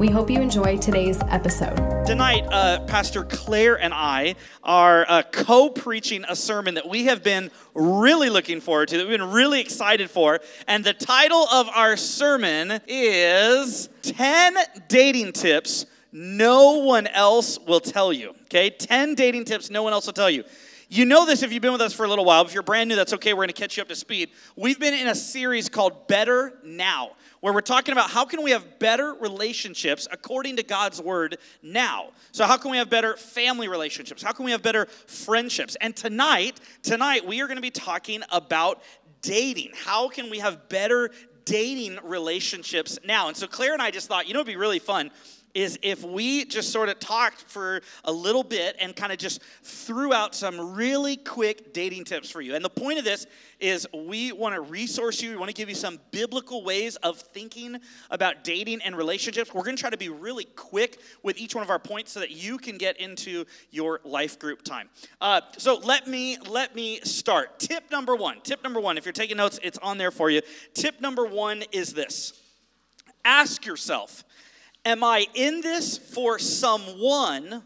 We hope you enjoy today's episode. Tonight, uh, Pastor Claire and I are uh, co preaching a sermon that we have been really looking forward to, that we've been really excited for. And the title of our sermon is 10 Dating Tips No One Else Will Tell You. Okay? 10 dating tips no one else will tell you. You know this if you've been with us for a little while. If you're brand new, that's okay. We're going to catch you up to speed. We've been in a series called Better Now where we're talking about how can we have better relationships according to God's word now. So how can we have better family relationships? How can we have better friendships? And tonight, tonight we are going to be talking about dating. How can we have better dating relationships now? And so Claire and I just thought, you know, it'd be really fun is if we just sort of talked for a little bit and kind of just threw out some really quick dating tips for you. And the point of this is we want to resource you, we want to give you some biblical ways of thinking about dating and relationships. We're going to try to be really quick with each one of our points so that you can get into your life group time. Uh, so let me let me start. Tip number one. Tip number one. If you're taking notes, it's on there for you. Tip number one is this. Ask yourself Am I in this for someone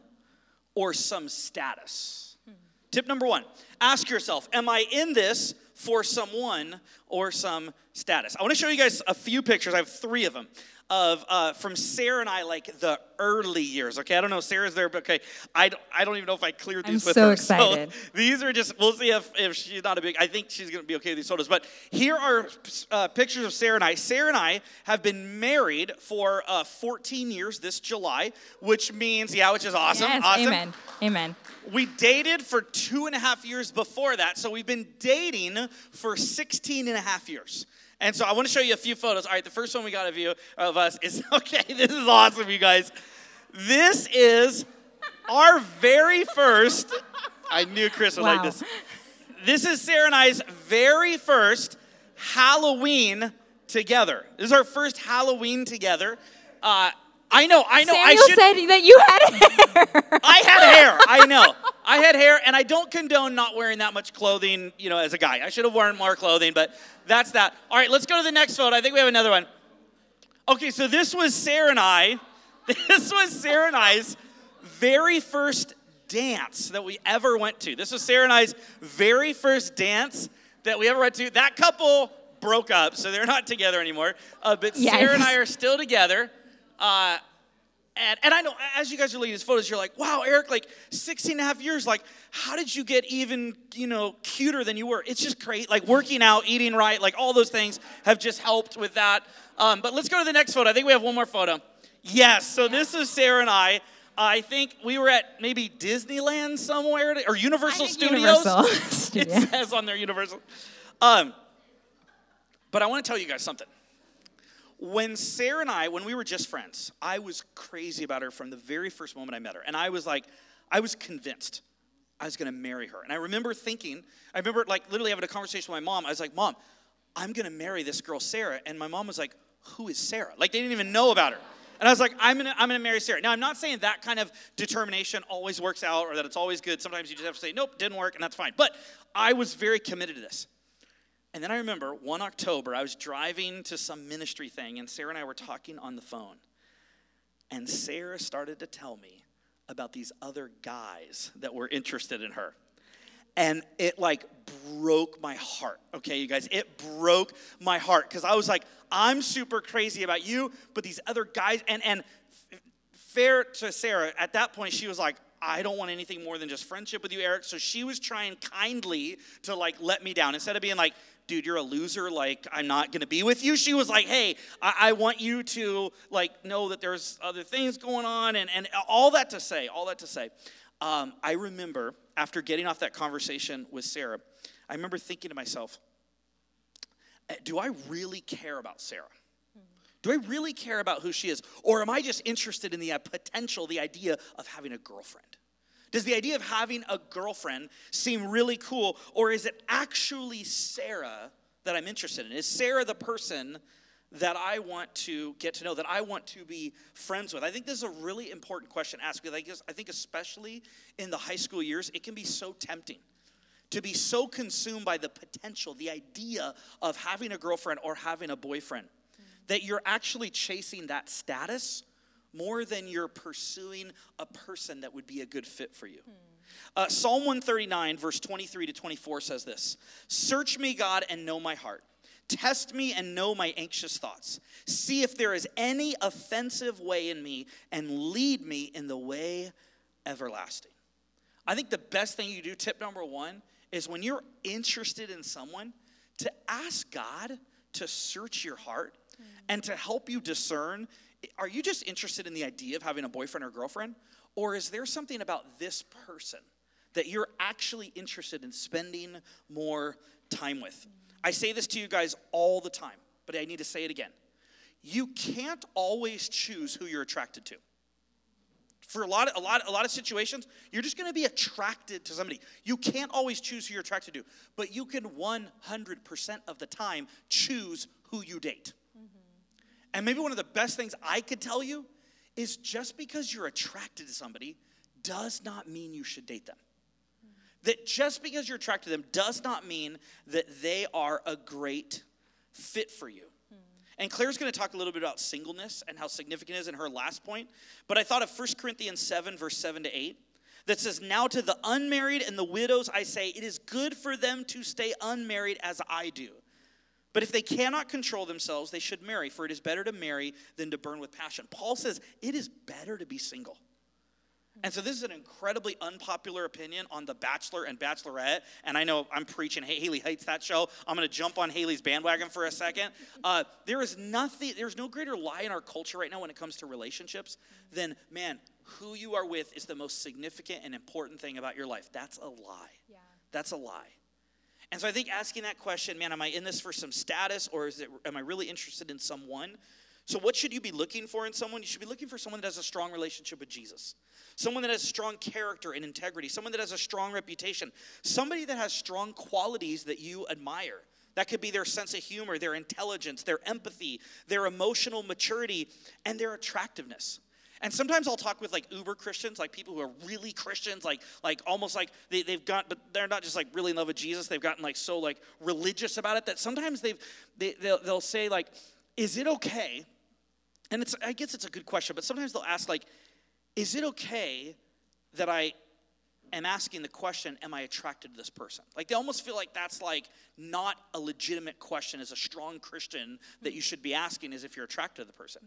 or some status? Hmm. Tip number one ask yourself, Am I in this for someone or some status? I want to show you guys a few pictures. I have three of them of uh, from Sarah and I, like the early years. Okay, I don't know Sarah's there, but okay, I don't, I don't even know if I cleared these I'm with so her. Excited. So these are just we'll see if, if she's not a big. I think she's gonna be okay with these photos. But here are uh, pictures of Sarah and I. Sarah and I have been married for uh, 14 years this July, which means yeah, which is awesome. Yes, awesome. Amen. Amen. We dated for two and a half years before that, so we've been dating for 16 and a half years. And so I want to show you a few photos. All right, the first one we got of you of us is okay. This is awesome, you guys. This is our very first. I knew Chris would wow. like this. This is Sarah and I's very first Halloween together. This is our first Halloween together. Uh, I know, I know. Samuel I should, said that you had hair. I had hair. I know. I had hair, and I don't condone not wearing that much clothing, you know, as a guy. I should have worn more clothing, but that's that. All right, let's go to the next photo. I think we have another one. Okay, so this was Sarah and I. This was Sarah and I's very first dance that we ever went to. This was Sarah and I's very first dance that we ever went to. That couple broke up, so they're not together anymore. Uh, but Yes. Sarah and I are still together. Uh, and, and I know as you guys are looking at these photos, you're like, wow, Eric, like 16 and a half years, like, how did you get even, you know, cuter than you were? It's just great. Like working out, eating right, like all those things have just helped with that. Um, but let's go to the next photo. I think we have one more photo. Yes, so this is Sarah and I. I think we were at maybe Disneyland somewhere, or Universal Studios. Universal it says on there Universal. Um, but I want to tell you guys something when Sarah and I, when we were just friends, I was crazy about her from the very first moment I met her. And I was like, I was convinced I was gonna marry her. And I remember thinking, I remember like literally having a conversation with my mom. I was like, Mom, I'm gonna marry this girl, Sarah. And my mom was like, Who is Sarah? Like they didn't even know about her. And I was like, I'm gonna, I'm gonna marry Sarah. Now, I'm not saying that kind of determination always works out or that it's always good. Sometimes you just have to say, nope, didn't work, and that's fine. But I was very committed to this. And then I remember one October, I was driving to some ministry thing, and Sarah and I were talking on the phone. And Sarah started to tell me about these other guys that were interested in her. And it like broke my heart, okay, you guys? It broke my heart because I was like, I'm super crazy about you, but these other guys, and, and fair to Sarah, at that point, she was like, I don't want anything more than just friendship with you, Eric. So she was trying kindly to like let me down. Instead of being like, dude, you're a loser, like I'm not gonna be with you, she was like, hey, I, I want you to like know that there's other things going on and, and all that to say, all that to say. Um, I remember after getting off that conversation with Sarah, I remember thinking to myself, "Eh, do I really care about Sarah? Do I really care about who she is? Or am I just interested in the uh, potential, the idea of having a girlfriend? Does the idea of having a girlfriend seem really cool, or is it actually Sarah that I'm interested in? Is Sarah the person that I want to get to know, that I want to be friends with? I think this is a really important question to ask because I, guess, I think, especially in the high school years, it can be so tempting to be so consumed by the potential, the idea of having a girlfriend or having a boyfriend, that you're actually chasing that status more than you're pursuing a person that would be a good fit for you. Uh, Psalm 139, verse 23 to 24 says this Search me, God, and know my heart. Test me and know my anxious thoughts. See if there is any offensive way in me, and lead me in the way everlasting. I think the best thing you do, tip number one, is when you're interested in someone, to ask God to search your heart and to help you discern are you just interested in the idea of having a boyfriend or girlfriend? Or is there something about this person that you're actually interested in spending more time with? I say this to you guys all the time, but I need to say it again. You can't always choose who you're attracted to. For a lot of, a lot, a lot of situations, you're just going to be attracted to somebody. You can't always choose who you're attracted to, but you can 100% of the time choose who you date. And maybe one of the best things I could tell you is just because you're attracted to somebody does not mean you should date them. That just because you're attracted to them does not mean that they are a great fit for you. Hmm. And Claire's going to talk a little bit about singleness and how significant it is in her last point. But I thought of 1 Corinthians 7, verse 7 to 8, that says, Now to the unmarried and the widows I say, it is good for them to stay unmarried as I do. But if they cannot control themselves, they should marry, for it is better to marry than to burn with passion. Paul says it is better to be single. And so this is an incredibly unpopular opinion on The Bachelor and Bachelorette. And I know I'm preaching. Hey, Haley hates that show. I'm going to jump on Haley's bandwagon for a second. Uh, there is nothing. There's no greater lie in our culture right now when it comes to relationships than man, who you are with is the most significant and important thing about your life. That's a lie. Yeah. That's a lie. And so I think asking that question, man, am I in this for some status or is it, am I really interested in someone? So, what should you be looking for in someone? You should be looking for someone that has a strong relationship with Jesus, someone that has strong character and integrity, someone that has a strong reputation, somebody that has strong qualities that you admire. That could be their sense of humor, their intelligence, their empathy, their emotional maturity, and their attractiveness. And sometimes I'll talk with like uber Christians, like people who are really Christians, like like almost like they, they've got, but they're not just like really in love with Jesus. They've gotten like so like religious about it that sometimes they've they, they'll, they'll say like, is it okay? And it's I guess it's a good question, but sometimes they'll ask like, is it okay that I am asking the question, Am I attracted to this person? Like they almost feel like that's like not a legitimate question as a strong Christian that you should be asking is if you're attracted to the person.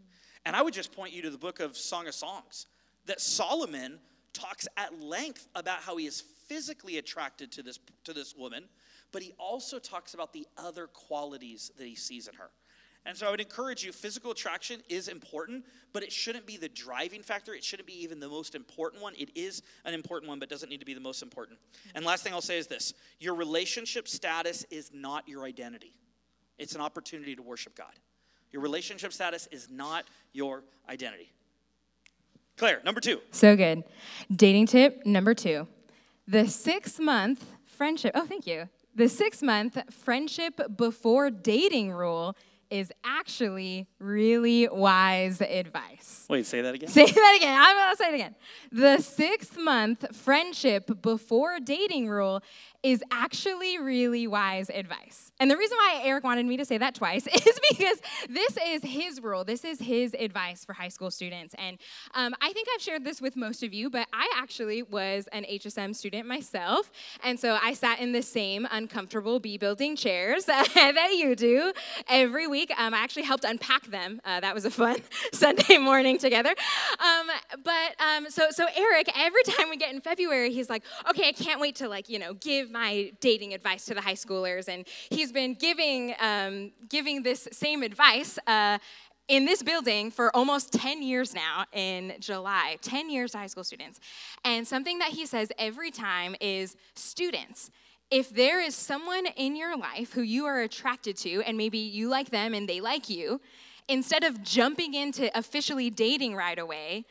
And I would just point you to the book of Song of Songs that Solomon talks at length about how he is physically attracted to this, to this woman, but he also talks about the other qualities that he sees in her. And so I would encourage you physical attraction is important, but it shouldn't be the driving factor. It shouldn't be even the most important one. It is an important one, but doesn't need to be the most important. And last thing I'll say is this your relationship status is not your identity, it's an opportunity to worship God. Your relationship status is not your identity. Claire, number two. So good. Dating tip number two the six month friendship. Oh, thank you. The six month friendship before dating rule is actually really wise advice. Wait, say that again. Say that again. I'm going to say it again. The six month friendship before dating rule is actually really wise advice. And the reason why Eric wanted me to say that twice is because this is his rule. This is his advice for high school students. And um, I think I've shared this with most of you, but I actually was an HSM student myself. And so I sat in the same uncomfortable B building chairs that you do every week. Um, I actually helped unpack them. Uh, that was a fun Sunday morning together. Um, but um, so, so Eric, every time we get in February, he's like, okay, I can't wait to like, you know, give give my dating advice to the high schoolers, and he's been giving um, giving this same advice. Uh, in this building for almost 10 years now in July, 10 years to high school students. And something that he says every time is students, if there is someone in your life who you are attracted to, and maybe you like them and they like you, instead of jumping into officially dating right away,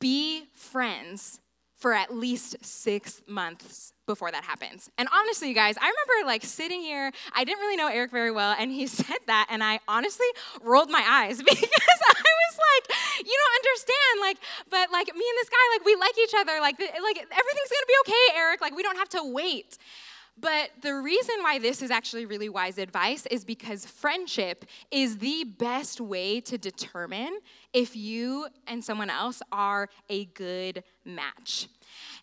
be friends for at least six months before that happens. And honestly, you guys, I remember like sitting here, I didn't really know Eric very well, and he said that, and I honestly rolled my eyes because I was like, you don't understand, like, but like me and this guy, like, we like each other, like, like everything's gonna be okay, Eric, like, we don't have to wait. But the reason why this is actually really wise advice is because friendship is the best way to determine if you and someone else are a good match.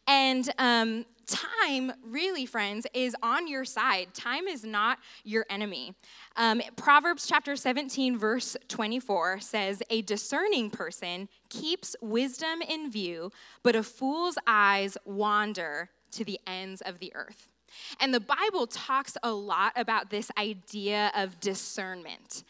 And um, time, really, friends, is on your side. Time is not your enemy. Um, Proverbs chapter 17, verse 24 says, A discerning person keeps wisdom in view, but a fool's eyes wander to the ends of the earth. And the Bible talks a lot about this idea of discernment.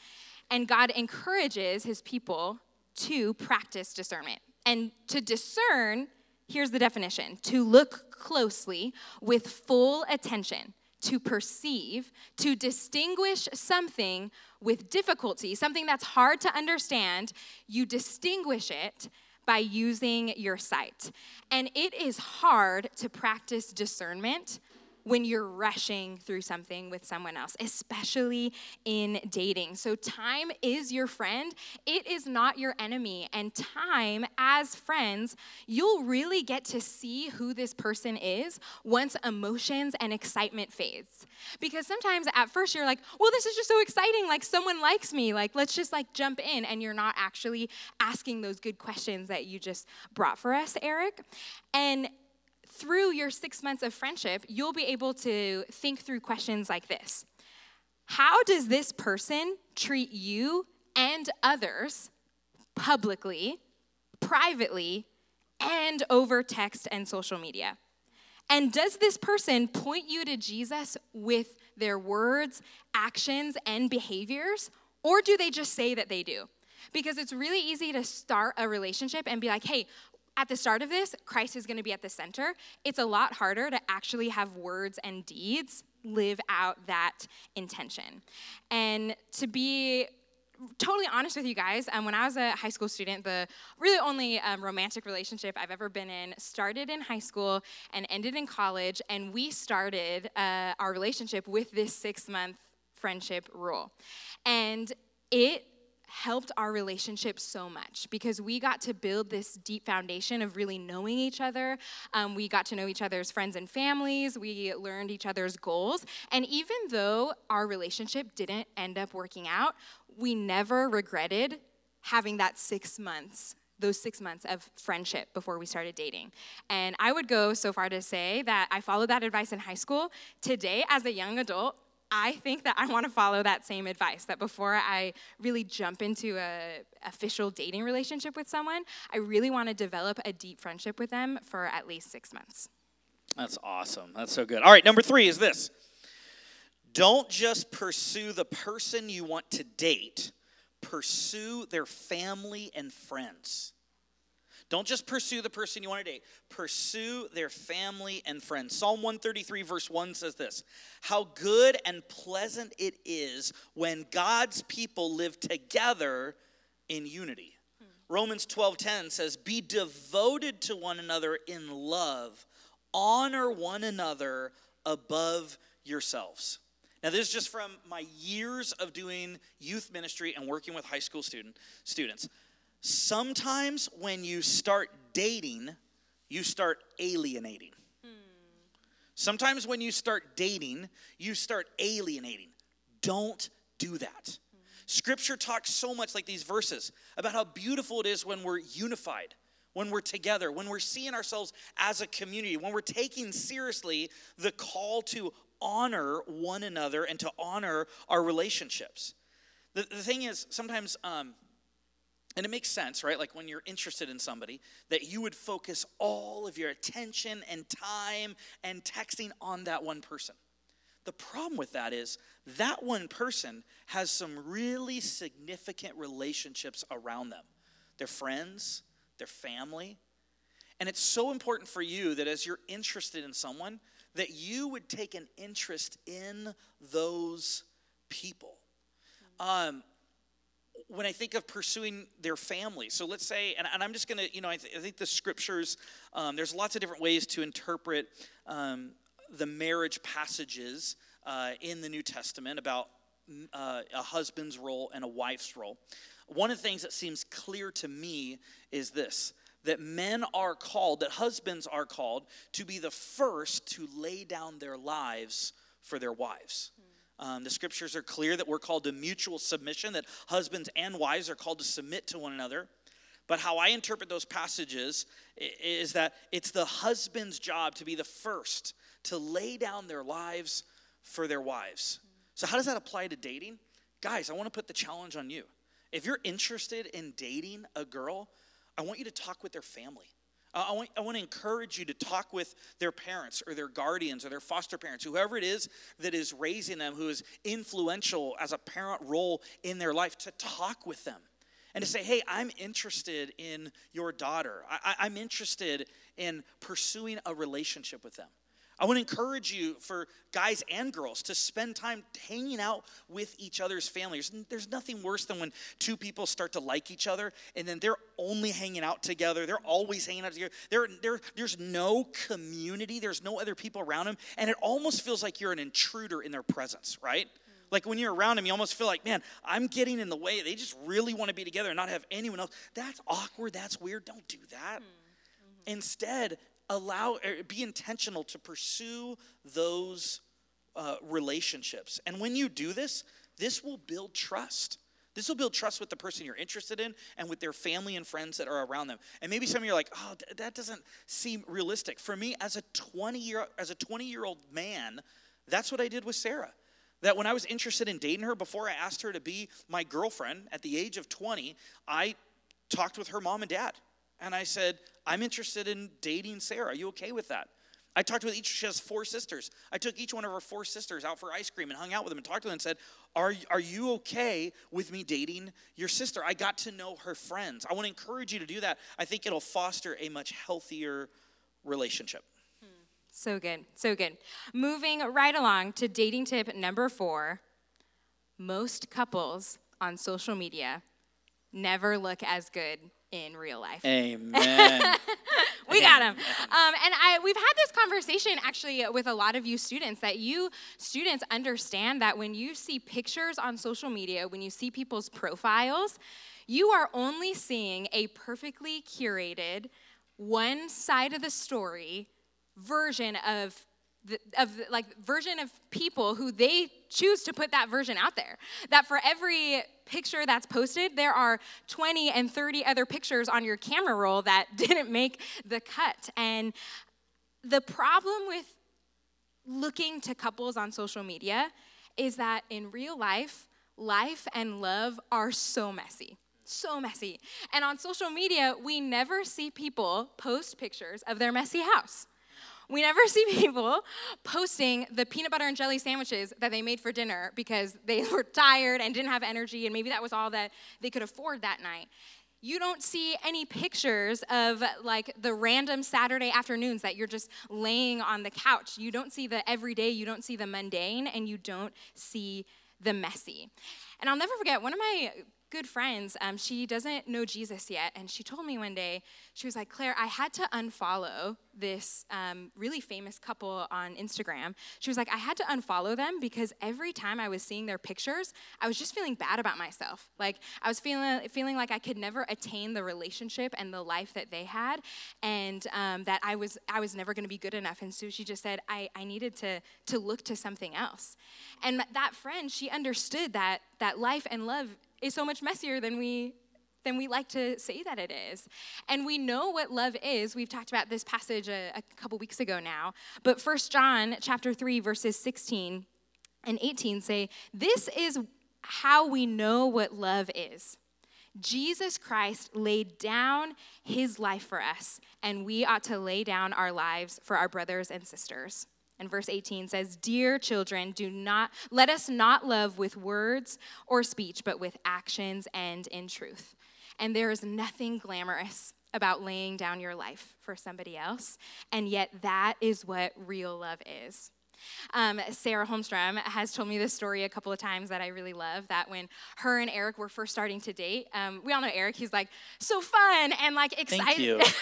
And God encourages his people to practice discernment. And to discern, here's the definition to look closely with full attention, to perceive, to distinguish something with difficulty, something that's hard to understand, you distinguish it by using your sight. And it is hard to practice discernment when you're rushing through something with someone else, especially in dating. So, time is your friend, it is not your enemy. And time, as friends, you'll really get to see who this person is once emotions and excitement fades. Because sometimes at first you're like, well, this is just so exciting. Like, someone likes me. Like, let's just like jump in. And you're not actually asking those good questions that you just brought for us, Eric. And through your six months of friendship, you'll be able to think through questions like this How does this person treat you and others publicly, privately, and over text and social media? And does this person point you to Jesus with their words, actions, and behaviors? Or do they just say that they do? Because it's really easy to start a relationship and be like, hey, at the start of this, Christ is going to be at the center. It's a lot harder to actually have words and deeds live out that intention. And to be totally honest with you guys, um, when I was a high school student, the really only um, romantic relationship I've ever been in started in high school and ended in college. And we started uh, our relationship with this six month friendship rule. And it helped our relationship so much because we got to build this deep foundation of really knowing each other. Um, we got to know each other's friends and families. We learned each other's goals. And even though our relationship didn't end up working out, we never regretted having that six months those six months of friendship before we started dating. And I would go so far to say that I followed that advice in high school. Today, as a young adult, I think that I want to follow that same advice that before I really jump into a official dating relationship with someone, I really want to develop a deep friendship with them for at least 6 months. That's awesome. That's so good. All right, number 3 is this. Don't just pursue the person you want to date. Pursue their family and friends. Don't just pursue the person you want to date, pursue their family and friends. Psalm 133, verse 1 says this How good and pleasant it is when God's people live together in unity. Hmm. Romans 12:10 says, Be devoted to one another in love, honor one another above yourselves. Now, this is just from my years of doing youth ministry and working with high school student, students. Sometimes when you start dating, you start alienating. Hmm. Sometimes when you start dating, you start alienating. Don't do that. Hmm. Scripture talks so much like these verses about how beautiful it is when we're unified, when we're together, when we're seeing ourselves as a community, when we're taking seriously the call to honor one another and to honor our relationships. The, the thing is, sometimes um, and it makes sense, right? Like when you're interested in somebody, that you would focus all of your attention and time and texting on that one person. The problem with that is that one person has some really significant relationships around them their friends, their family. And it's so important for you that as you're interested in someone, that you would take an interest in those people. Um, when I think of pursuing their family, so let's say, and, and I'm just gonna, you know, I, th- I think the scriptures, um, there's lots of different ways to interpret um, the marriage passages uh, in the New Testament about uh, a husband's role and a wife's role. One of the things that seems clear to me is this that men are called, that husbands are called to be the first to lay down their lives for their wives. Um, the scriptures are clear that we're called to mutual submission, that husbands and wives are called to submit to one another. But how I interpret those passages is that it's the husband's job to be the first to lay down their lives for their wives. So, how does that apply to dating? Guys, I want to put the challenge on you. If you're interested in dating a girl, I want you to talk with their family. Uh, I, want, I want to encourage you to talk with their parents or their guardians or their foster parents, whoever it is that is raising them, who is influential as a parent role in their life, to talk with them and to say, hey, I'm interested in your daughter. I, I'm interested in pursuing a relationship with them. I want to encourage you for guys and girls to spend time hanging out with each other's families. There's nothing worse than when two people start to like each other and then they're only hanging out together. They're always hanging out together. There, there, there's no community, there's no other people around them, and it almost feels like you're an intruder in their presence, right? Like when you're around them, you almost feel like, man, I'm getting in the way. They just really want to be together and not have anyone else. That's awkward. That's weird. Don't do that. Mm-hmm. Instead, allow er, be intentional to pursue those uh, relationships. And when you do this this will build trust. This will build trust with the person you're interested in and with their family and friends that are around them. And maybe some of you are like oh th- that doesn't seem realistic. For me as a 20 year as a 20 year old man that's what i did with sarah. That when i was interested in dating her before i asked her to be my girlfriend at the age of 20 i talked with her mom and dad and I said, I'm interested in dating Sarah. Are you okay with that? I talked with each, she has four sisters. I took each one of her four sisters out for ice cream and hung out with them and talked to them and said, Are, are you okay with me dating your sister? I got to know her friends. I want to encourage you to do that. I think it'll foster a much healthier relationship. Hmm. So good, so good. Moving right along to dating tip number four most couples on social media never look as good in real life. Amen. we got him. Um, and I, we've had this conversation actually with a lot of you students that you students understand that when you see pictures on social media, when you see people's profiles, you are only seeing a perfectly curated, one side of the story version of the, of like version of people who they choose to put that version out there. That for every picture that's posted, there are 20 and 30 other pictures on your camera roll that didn't make the cut. And the problem with looking to couples on social media is that in real life, life and love are so messy. So messy. And on social media, we never see people post pictures of their messy house. We never see people posting the peanut butter and jelly sandwiches that they made for dinner because they were tired and didn't have energy, and maybe that was all that they could afford that night. You don't see any pictures of like the random Saturday afternoons that you're just laying on the couch. You don't see the everyday, you don't see the mundane, and you don't see the messy. And I'll never forget one of my good friends, um, she doesn't know Jesus yet. And she told me one day, she was like, Claire, I had to unfollow this um, really famous couple on Instagram. She was like, I had to unfollow them because every time I was seeing their pictures, I was just feeling bad about myself. Like I was feeling, feeling like I could never attain the relationship and the life that they had. And um, that I was, I was never going to be good enough. And so she just said, I, I needed to, to look to something else. And that friend, she understood that, that life and love is so much messier than we than we like to say that it is. And we know what love is. We've talked about this passage a, a couple weeks ago now. But First John chapter 3 verses 16 and 18 say, "This is how we know what love is." Jesus Christ laid down his life for us, and we ought to lay down our lives for our brothers and sisters. And verse 18 says, Dear children, do not let us not love with words or speech, but with actions and in truth. And there is nothing glamorous about laying down your life for somebody else. And yet, that is what real love is. Um, Sarah Holmstrom has told me this story a couple of times that I really love. That when her and Eric were first starting to date, um, we all know Eric. He's like so fun and like excited.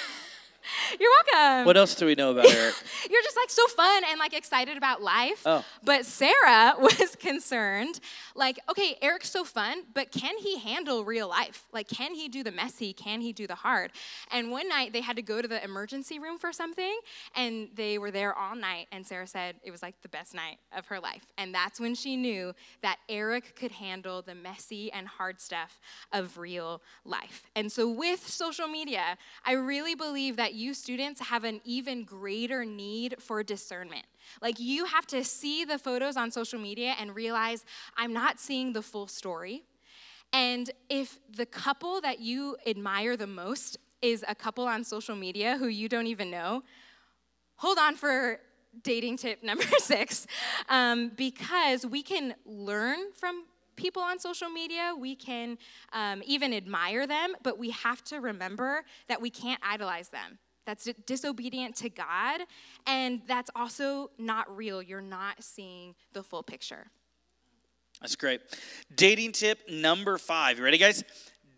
You're welcome. What else do we know about Eric? You're just like so fun and like excited about life. Oh. But Sarah was concerned, like, okay, Eric's so fun, but can he handle real life? Like, can he do the messy? Can he do the hard? And one night they had to go to the emergency room for something, and they were there all night. And Sarah said it was like the best night of her life. And that's when she knew that Eric could handle the messy and hard stuff of real life. And so with social media, I really believe that you students have an even greater need for discernment. Like you have to see the photos on social media and realize I'm not seeing the full story. And if the couple that you admire the most is a couple on social media who you don't even know, hold on for dating tip number six um, because we can learn from people on social media, we can um, even admire them, but we have to remember that we can't idolize them. That's disobedient to God, and that's also not real. You're not seeing the full picture. That's great. Dating tip number five. You ready, guys?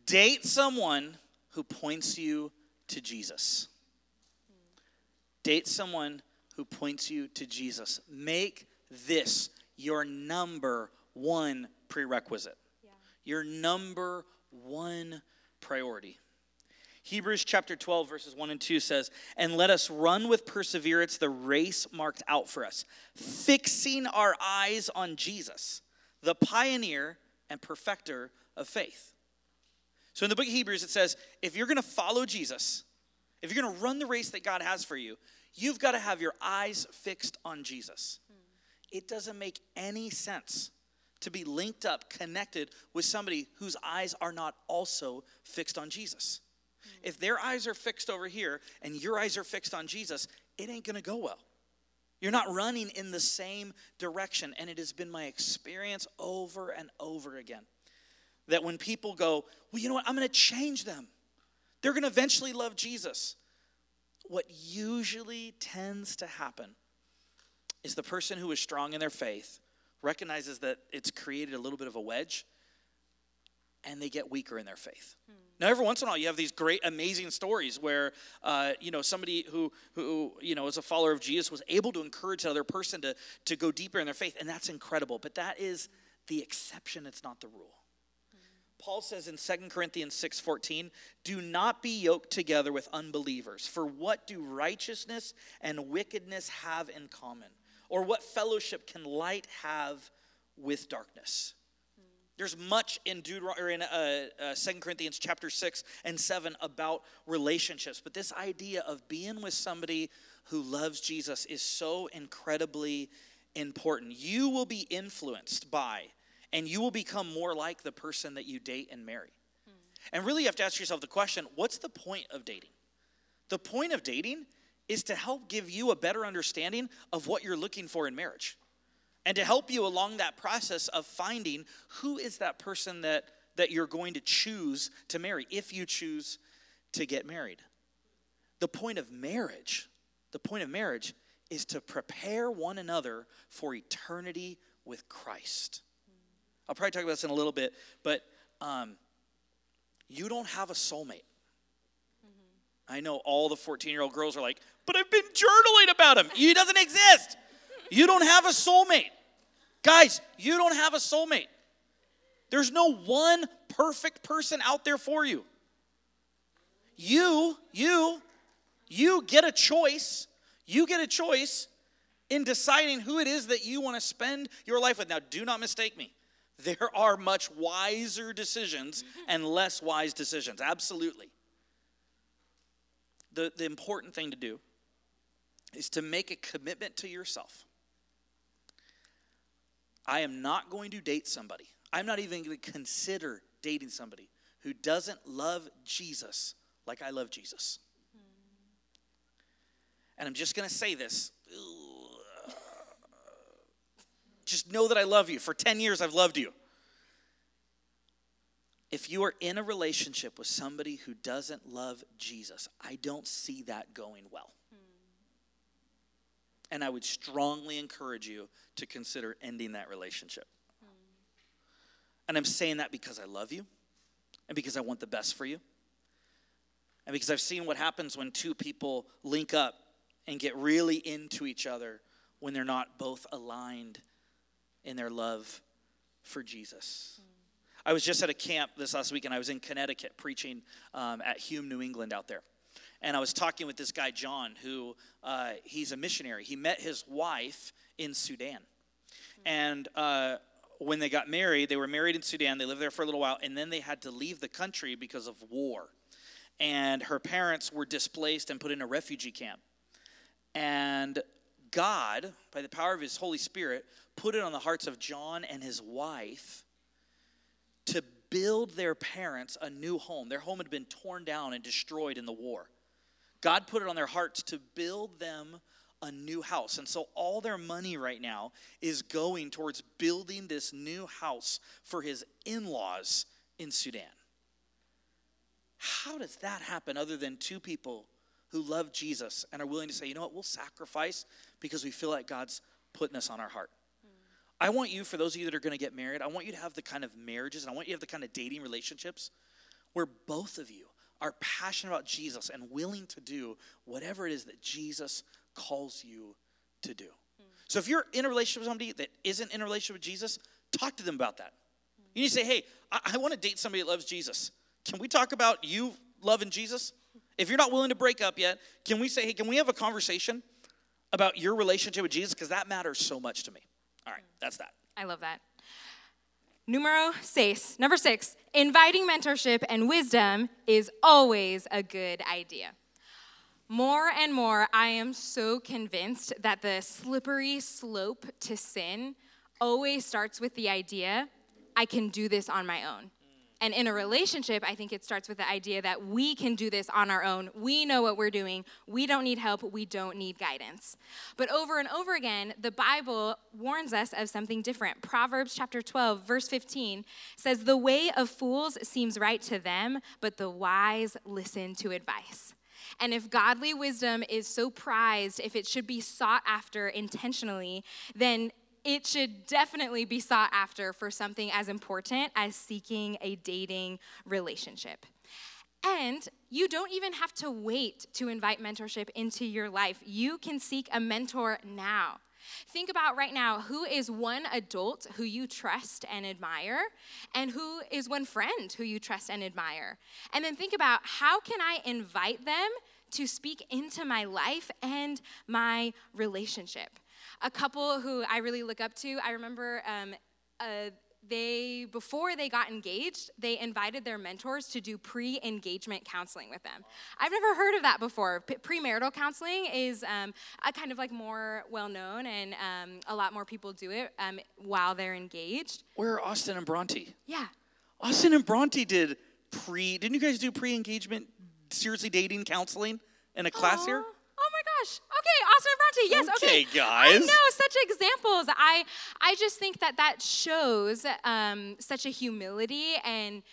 Date someone who points you to Jesus. Date someone who points you to Jesus. Make this your number one prerequisite, yeah. your number one priority. Hebrews chapter 12, verses 1 and 2 says, And let us run with perseverance the race marked out for us, fixing our eyes on Jesus, the pioneer and perfecter of faith. So in the book of Hebrews, it says, if you're going to follow Jesus, if you're going to run the race that God has for you, you've got to have your eyes fixed on Jesus. Hmm. It doesn't make any sense to be linked up, connected with somebody whose eyes are not also fixed on Jesus. Hmm. If their eyes are fixed over here and your eyes are fixed on Jesus, it ain't gonna go well. You're not running in the same direction. And it has been my experience over and over again that when people go, well, you know what, I'm gonna change them, they're gonna eventually love Jesus. What usually tends to happen is the person who is strong in their faith recognizes that it's created a little bit of a wedge and they get weaker in their faith. Hmm. Now, every once in a while, you have these great, amazing stories where, uh, you know, somebody who, who, you know, is a follower of Jesus was able to encourage another person to, to go deeper in their faith, and that's incredible. But that is the exception, it's not the rule. Hmm. Paul says in 2 Corinthians 6:14, "Do not be yoked together with unbelievers, for what do righteousness and wickedness have in common? Or what fellowship can light have with darkness?" There's much in Deuteron- or in uh, uh, 2 Corinthians chapter 6 and 7 about relationships. But this idea of being with somebody who loves Jesus is so incredibly important. You will be influenced by and you will become more like the person that you date and marry. Hmm. And really, you have to ask yourself the question what's the point of dating? The point of dating is to help give you a better understanding of what you're looking for in marriage and to help you along that process of finding who is that person that, that you're going to choose to marry if you choose to get married. The point of marriage, the point of marriage is to prepare one another for eternity with Christ. I'll probably talk about this in a little bit, but um, you don't have a soulmate. I know all the 14 year old girls are like, but I've been journaling about him. He doesn't exist. You don't have a soulmate. Guys, you don't have a soulmate. There's no one perfect person out there for you. You, you, you get a choice. You get a choice in deciding who it is that you want to spend your life with. Now, do not mistake me. There are much wiser decisions and less wise decisions. Absolutely. The, the important thing to do is to make a commitment to yourself I am not going to date somebody. I'm not even going to consider dating somebody who doesn't love Jesus like I love Jesus. And I'm just going to say this. Just know that I love you. For 10 years, I've loved you. If you are in a relationship with somebody who doesn't love Jesus, I don't see that going well. And I would strongly encourage you to consider ending that relationship. And I'm saying that because I love you and because I want the best for you. And because I've seen what happens when two people link up and get really into each other when they're not both aligned in their love for Jesus. Mm. I was just at a camp this last week and I was in Connecticut preaching um, at Hume, New England, out there. And I was talking with this guy, John, who uh, he's a missionary. He met his wife in Sudan. And uh, when they got married, they were married in Sudan. They lived there for a little while, and then they had to leave the country because of war. And her parents were displaced and put in a refugee camp. And God, by the power of his Holy Spirit, put it on the hearts of John and his wife to build their parents a new home. Their home had been torn down and destroyed in the war. God put it on their hearts to build them a new house. And so all their money right now is going towards building this new house for his in laws in Sudan. How does that happen other than two people who love Jesus and are willing to say, you know what, we'll sacrifice because we feel like God's putting this on our heart? Hmm. I want you, for those of you that are going to get married, I want you to have the kind of marriages and I want you to have the kind of dating relationships where both of you are passionate about Jesus and willing to do whatever it is that Jesus calls you to do. Mm. So if you're in a relationship with somebody that isn't in a relationship with Jesus, talk to them about that. Mm. You need to say, hey, I, I want to date somebody that loves Jesus. Can we talk about you loving Jesus? If you're not willing to break up yet, can we say, hey, can we have a conversation about your relationship with Jesus? Because that matters so much to me. All right, that's that. I love that. Numero seis, number six, inviting mentorship and wisdom is always a good idea. More and more, I am so convinced that the slippery slope to sin always starts with the idea I can do this on my own. And in a relationship, I think it starts with the idea that we can do this on our own. We know what we're doing. We don't need help. We don't need guidance. But over and over again, the Bible warns us of something different. Proverbs chapter 12, verse 15 says, The way of fools seems right to them, but the wise listen to advice. And if godly wisdom is so prized, if it should be sought after intentionally, then it should definitely be sought after for something as important as seeking a dating relationship. And you don't even have to wait to invite mentorship into your life. You can seek a mentor now. Think about right now who is one adult who you trust and admire, and who is one friend who you trust and admire. And then think about how can I invite them to speak into my life and my relationship a couple who I really look up to. I remember um, uh, they before they got engaged they invited their mentors to do pre-engagement counseling with them i've never heard of that before P- premarital counseling is um, a kind of like more well-known and um, a lot more people do it um, while they're engaged where are austin and bronte yeah austin and bronte did pre didn't you guys do pre-engagement seriously dating counseling in a class Aww. here gosh. Okay, Austin Bronte. Yes. Okay, okay. guys. I know such examples. I I just think that that shows um, such a humility and.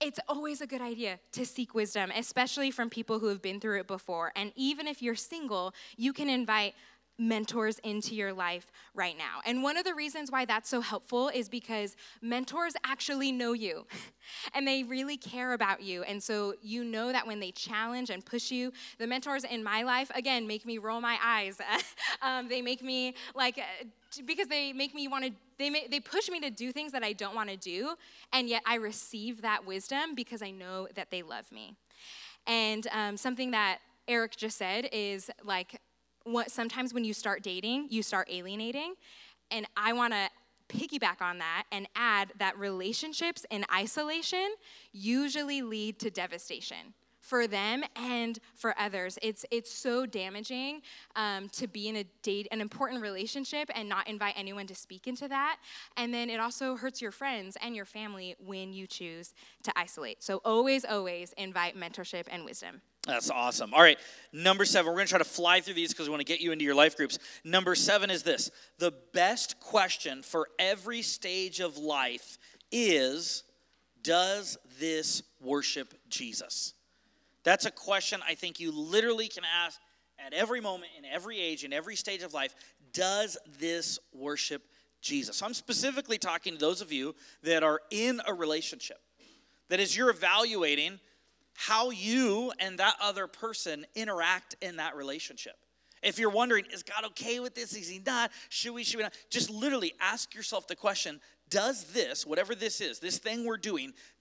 It's always a good idea to seek wisdom, especially from people who have been through it before. And even if you're single, you can invite mentors into your life right now. And one of the reasons why that's so helpful is because mentors actually know you and they really care about you. And so you know that when they challenge and push you, the mentors in my life, again, make me roll my eyes. um, they make me like, uh, because they make me want to, they, may, they push me to do things that I don't want to do. And yet I receive that wisdom because I know that they love me. And um, something that Eric just said is like, what, sometimes when you start dating, you start alienating. And I want to piggyback on that and add that relationships in isolation usually lead to devastation for them and for others. It's it's so damaging um, to be in a date, an important relationship, and not invite anyone to speak into that. And then it also hurts your friends and your family when you choose to isolate. So always, always invite mentorship and wisdom. That's awesome. All right, number seven. We're going to try to fly through these because we want to get you into your life groups. Number seven is this the best question for every stage of life is Does this worship Jesus? That's a question I think you literally can ask at every moment, in every age, in every stage of life, does this worship Jesus? So I'm specifically talking to those of you that are in a relationship. That as you're evaluating how you and that other person interact in that relationship. If you're wondering, is God okay with this? Is he not? Should we, should we not? Just literally ask yourself the question Does this, whatever this is, this thing we're doing,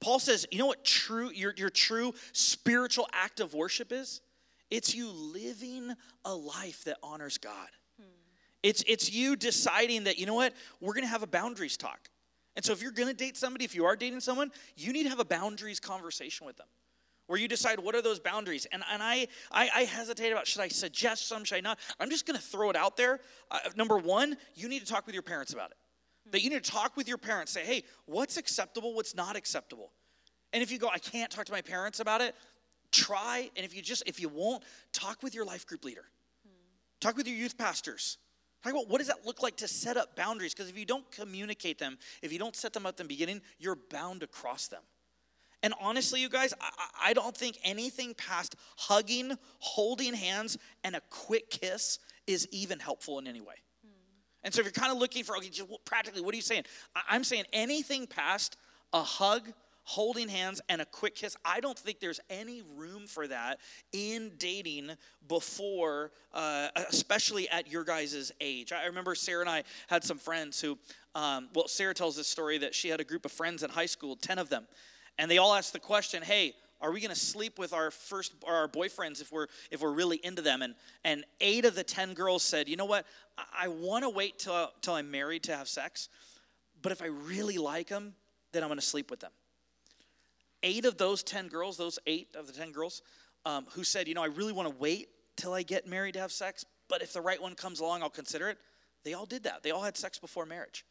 Paul says, you know what true your, your true spiritual act of worship is? It's you living a life that honors God. Hmm. It's, it's you deciding that, you know what, we're gonna have a boundaries talk. And so if you're gonna date somebody, if you are dating someone, you need to have a boundaries conversation with them. Where you decide what are those boundaries. And, and I, I, I hesitate about should I suggest some, should I not? I'm just gonna throw it out there. Uh, number one, you need to talk with your parents about it. That you need to talk with your parents, say, hey, what's acceptable, what's not acceptable? And if you go, I can't talk to my parents about it, try. And if you just, if you won't, talk with your life group leader. Hmm. Talk with your youth pastors. Talk about what does that look like to set up boundaries? Because if you don't communicate them, if you don't set them up at the beginning, you're bound to cross them. And honestly, you guys, I, I don't think anything past hugging, holding hands, and a quick kiss is even helpful in any way. And so if you're kind of looking for, okay, just practically, what are you saying? I'm saying anything past a hug, holding hands, and a quick kiss. I don't think there's any room for that in dating before, uh, especially at your guys' age. I remember Sarah and I had some friends who, um, well, Sarah tells this story that she had a group of friends in high school, 10 of them, and they all asked the question, hey, are we going to sleep with our first our boyfriends if we're if we're really into them? And and eight of the ten girls said you know what? I, I want to wait till till i'm married to have sex but if i really like them then i'm going to sleep with them. Eight of those ten girls those eight of the ten girls um, who said you know i really want to wait till i get married to have sex but if the right one comes along i'll consider it they all did that. They all had sex before marriage.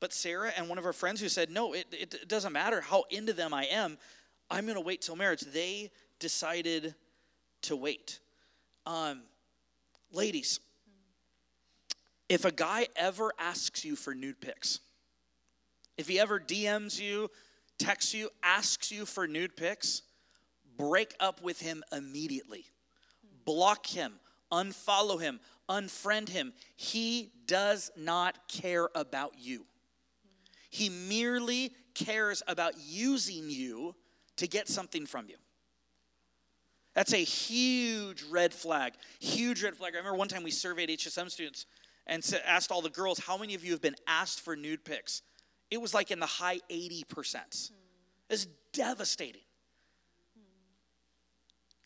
But sarah and one of her friends who said no it, it doesn't matter how into them i am I'm going to wait till marriage. They decided to wait. Um, ladies, if a guy ever asks you for nude pics, if he ever DMs you, texts you, asks you for nude pics, break up with him immediately. Block him, unfollow him, unfriend him. He does not care about you. He merely cares about using you to get something from you. That's a huge red flag. Huge red flag. I remember one time we surveyed HSM students and asked all the girls, how many of you have been asked for nude pics? It was like in the high 80%. Hmm. It's devastating.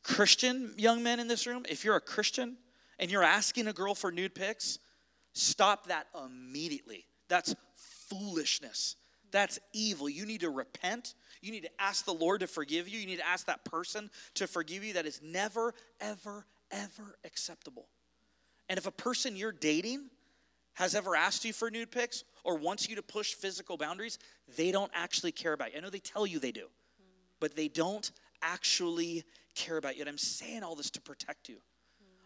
Christian young men in this room, if you're a Christian and you're asking a girl for nude pics, stop that immediately. That's foolishness. That's evil. You need to repent. You need to ask the Lord to forgive you. You need to ask that person to forgive you. That is never, ever, ever acceptable. And if a person you're dating has ever asked you for nude pics or wants you to push physical boundaries, they don't actually care about you. I know they tell you they do, but they don't actually care about you. And I'm saying all this to protect you.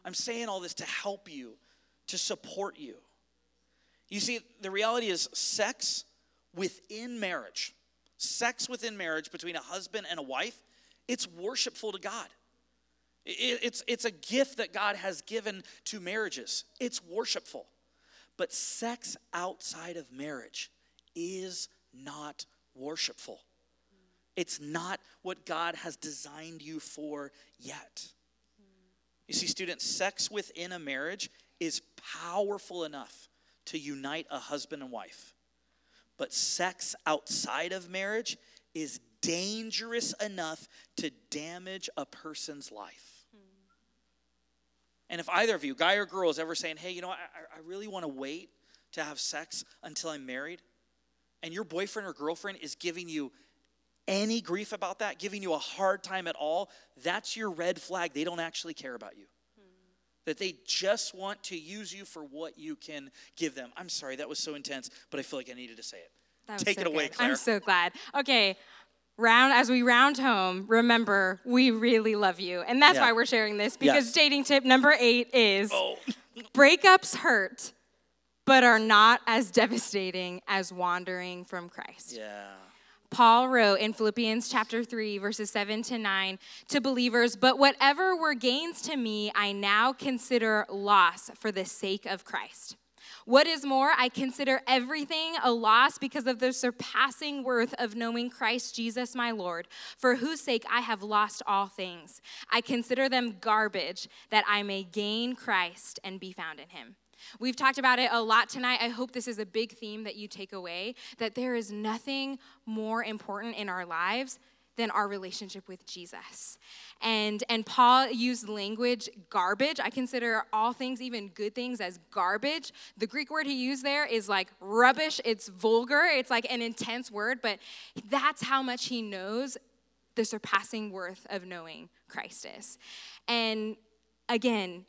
I'm saying all this to help you, to support you. You see, the reality is sex within marriage, sex within marriage between a husband and a wife, it's worshipful to God. It's, it's a gift that God has given to marriages. It's worshipful. But sex outside of marriage is not worshipful. It's not what God has designed you for yet. You see, students, sex within a marriage is powerful enough to unite a husband and wife. But sex outside of marriage is dangerous enough to damage a person's life. And if either of you, guy or girl, is ever saying, hey, you know, I, I really want to wait to have sex until I'm married, and your boyfriend or girlfriend is giving you any grief about that, giving you a hard time at all, that's your red flag. They don't actually care about you. That they just want to use you for what you can give them. I'm sorry, that was so intense, but I feel like I needed to say it. That Take so it away, good. Claire. I'm so glad. Okay, round as we round home, remember we really love you, and that's Yeah. why we're sharing this because Yes. dating tip number eight is Oh. breakups hurt, but are not as devastating as wandering from Christ. Yeah. Paul wrote in Philippians chapter 3, verses 7 to 9 to believers, But whatever were gains to me, I now consider loss for the sake of Christ. What is more, I consider everything a loss because of the surpassing worth of knowing Christ Jesus my Lord, for whose sake I have lost all things. I consider them garbage that I may gain Christ and be found in him. We've talked about it a lot tonight. I hope this is a big theme that you take away that there is nothing more important in our lives than our relationship with Jesus. And and Paul used language garbage. I consider all things even good things as garbage. The Greek word he used there is like rubbish. It's vulgar. It's like an intense word, but that's how much he knows the surpassing worth of knowing Christ is. And again,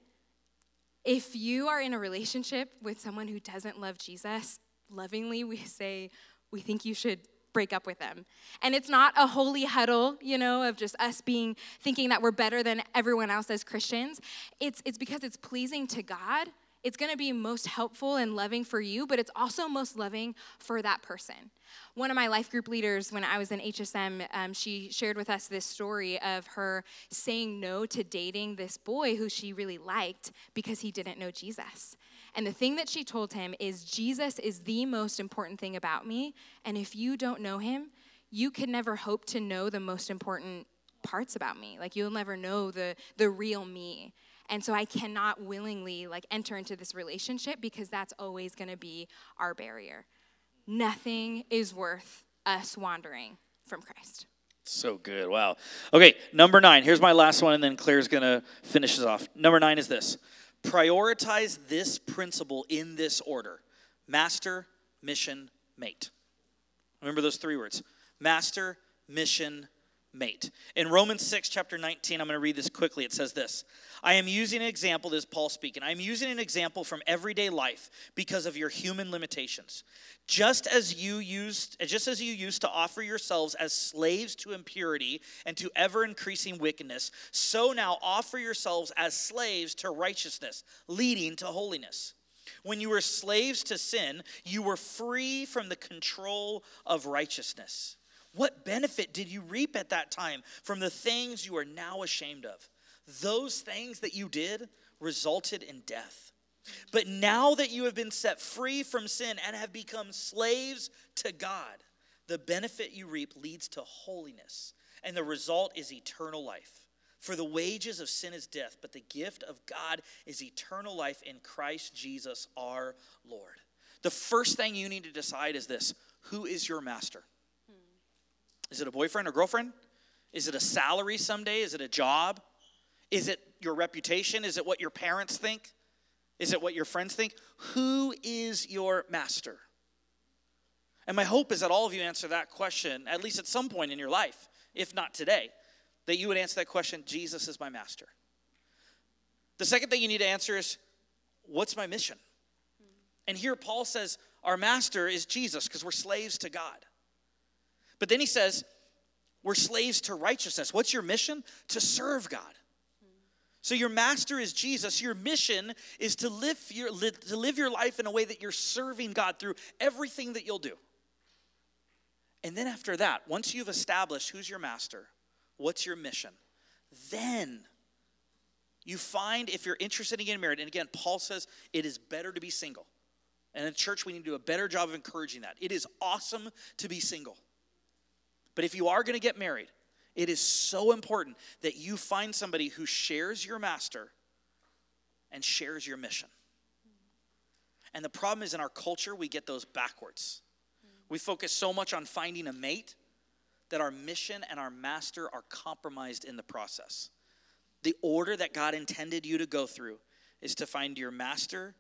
if you are in a relationship with someone who doesn't love Jesus, lovingly we say we think you should break up with them. And it's not a holy huddle, you know, of just us being thinking that we're better than everyone else as Christians. It's it's because it's pleasing to God. It's going to be most helpful and loving for you, but it's also most loving for that person. One of my life group leaders, when I was in HSM, um, she shared with us this story of her saying no to dating this boy who she really liked because he didn't know Jesus. And the thing that she told him is Jesus is the most important thing about me. And if you don't know him, you can never hope to know the most important parts about me. Like you'll never know the the real me. And so I cannot willingly like enter into this relationship because that's always going to be our barrier. Nothing is worth us wandering from Christ. So good. Wow. Okay, number nine. Here's my last one, and then Claire's going to finish us off. Number nine is this prioritize this principle in this order master, mission, mate. Remember those three words master, mission, mate. In Romans 6, chapter 19, I'm going to read this quickly. It says this I am using an example, this is Paul speaking. I'm using an example from everyday life because of your human limitations. Just as you used, just as you used to offer yourselves as slaves to impurity and to ever increasing wickedness, so now offer yourselves as slaves to righteousness, leading to holiness. When you were slaves to sin, you were free from the control of righteousness. What benefit did you reap at that time from the things you are now ashamed of? Those things that you did resulted in death. But now that you have been set free from sin and have become slaves to God, the benefit you reap leads to holiness, and the result is eternal life. For the wages of sin is death, but the gift of God is eternal life in Christ Jesus our Lord. The first thing you need to decide is this who is your master? Is it a boyfriend or girlfriend? Is it a salary someday? Is it a job? Is it your reputation? Is it what your parents think? Is it what your friends think? Who is your master? And my hope is that all of you answer that question, at least at some point in your life, if not today, that you would answer that question Jesus is my master. The second thing you need to answer is what's my mission? And here Paul says our master is Jesus because we're slaves to God. But then he says, we're slaves to righteousness. What's your mission? To serve God. So your master is Jesus. Your mission is to live your, to live your life in a way that you're serving God through everything that you'll do. And then after that, once you've established who's your master, what's your mission, then you find if you're interested in getting married, and again, Paul says it is better to be single. And in church, we need to do a better job of encouraging that. It is awesome to be single. But if you are going to get married, it is so important that you find somebody who shares your master and shares your mission. And the problem is in our culture, we get those backwards. We focus so much on finding a mate that our mission and our master are compromised in the process. The order that God intended you to go through is to find your master,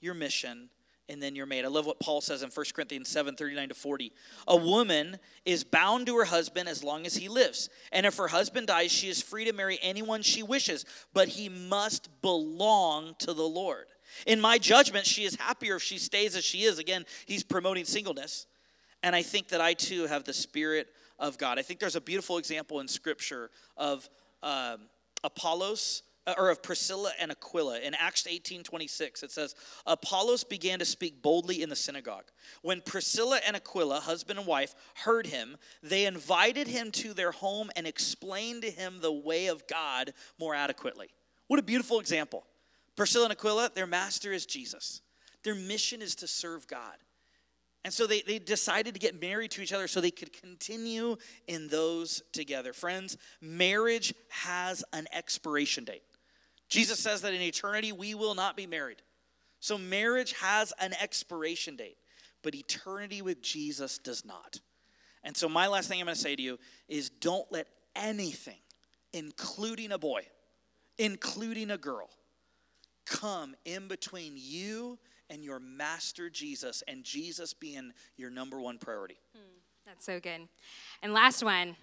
your mission, and then you're made. I love what Paul says in 1 Corinthians 7 39 to 40. A woman is bound to her husband as long as he lives. And if her husband dies, she is free to marry anyone she wishes, but he must belong to the Lord. In my judgment, she is happier if she stays as she is. Again, he's promoting singleness. And I think that I too have the Spirit of God. I think there's a beautiful example in Scripture of um, Apollos Uh, or of Priscilla and Aquila. In Acts 18 26, it says, Apollos began to speak boldly in the synagogue. When Priscilla and Aquila, husband and wife, heard him, they invited him to their home and explained to him the way of God more adequately. What a beautiful example. Priscilla and Aquila, their master is Jesus. Their mission is to serve God. And so they, they decided to get married to each other so they could continue in those together. Friends, marriage has an expiration date. Jesus says that in eternity we will not be married. So marriage has an expiration date, but eternity with Jesus does not. And so my last thing I'm going to say to you is don't let anything, including a boy, including a girl, come in between you and your master Jesus and Jesus being your number one priority. Hmm, that's so good. And last one,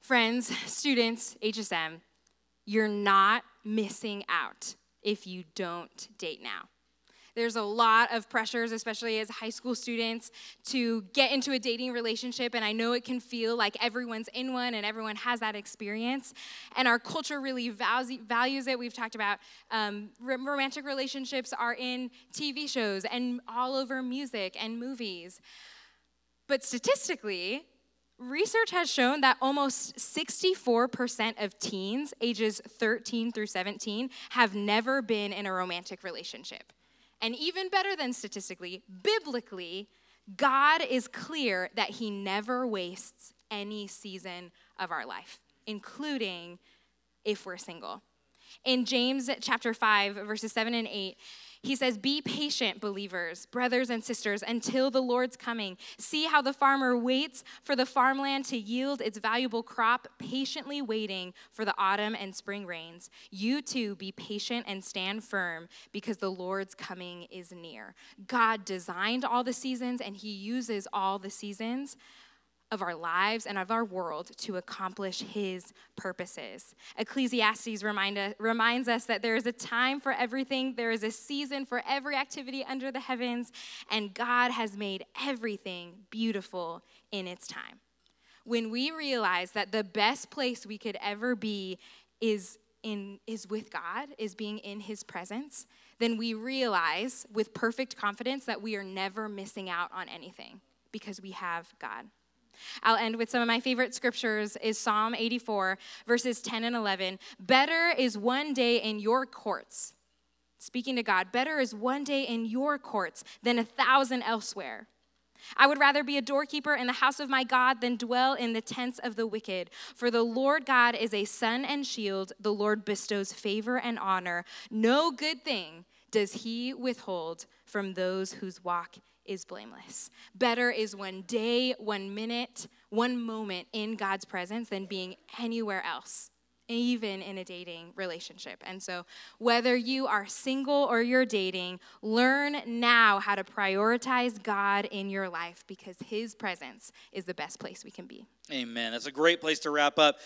friends, students, HSM, you're not missing out if you don't date now. There's a lot of pressures, especially as high school students, to get into a dating relationship. And I know it can feel like everyone's in one and everyone has that experience. And our culture really values it. We've talked about um, romantic relationships are in TV shows and all over music and movies. But statistically, Research has shown that almost 64% of teens ages 13 through 17 have never been in a romantic relationship. And even better than statistically, biblically, God is clear that He never wastes any season of our life, including if we're single. In James chapter 5, verses 7 and 8, he says, Be patient, believers, brothers and sisters, until the Lord's coming. See how the farmer waits for the farmland to yield its valuable crop, patiently waiting for the autumn and spring rains. You too be patient and stand firm because the Lord's coming is near. God designed all the seasons and he uses all the seasons of our lives and of our world to accomplish his purposes. Ecclesiastes remind us, reminds us that there is a time for everything, there is a season for every activity under the heavens, and God has made everything beautiful in its time. When we realize that the best place we could ever be is in is with God, is being in his presence, then we realize with perfect confidence that we are never missing out on anything because we have God. I'll end with some of my favorite scriptures is Psalm 84 verses 10 and 11. Better is one day in your courts. Speaking to God, better is one day in your courts than a thousand elsewhere. I would rather be a doorkeeper in the house of my God than dwell in the tents of the wicked. For the Lord God is a sun and shield. The Lord bestows favor and honor. No good thing does he withhold from those whose walk is blameless. Better is one day, one minute, one moment in God's presence than being anywhere else, even in a dating relationship. And so, whether you are single or you're dating, learn now how to prioritize God in your life because His presence is the best place we can be. Amen. That's a great place to wrap up.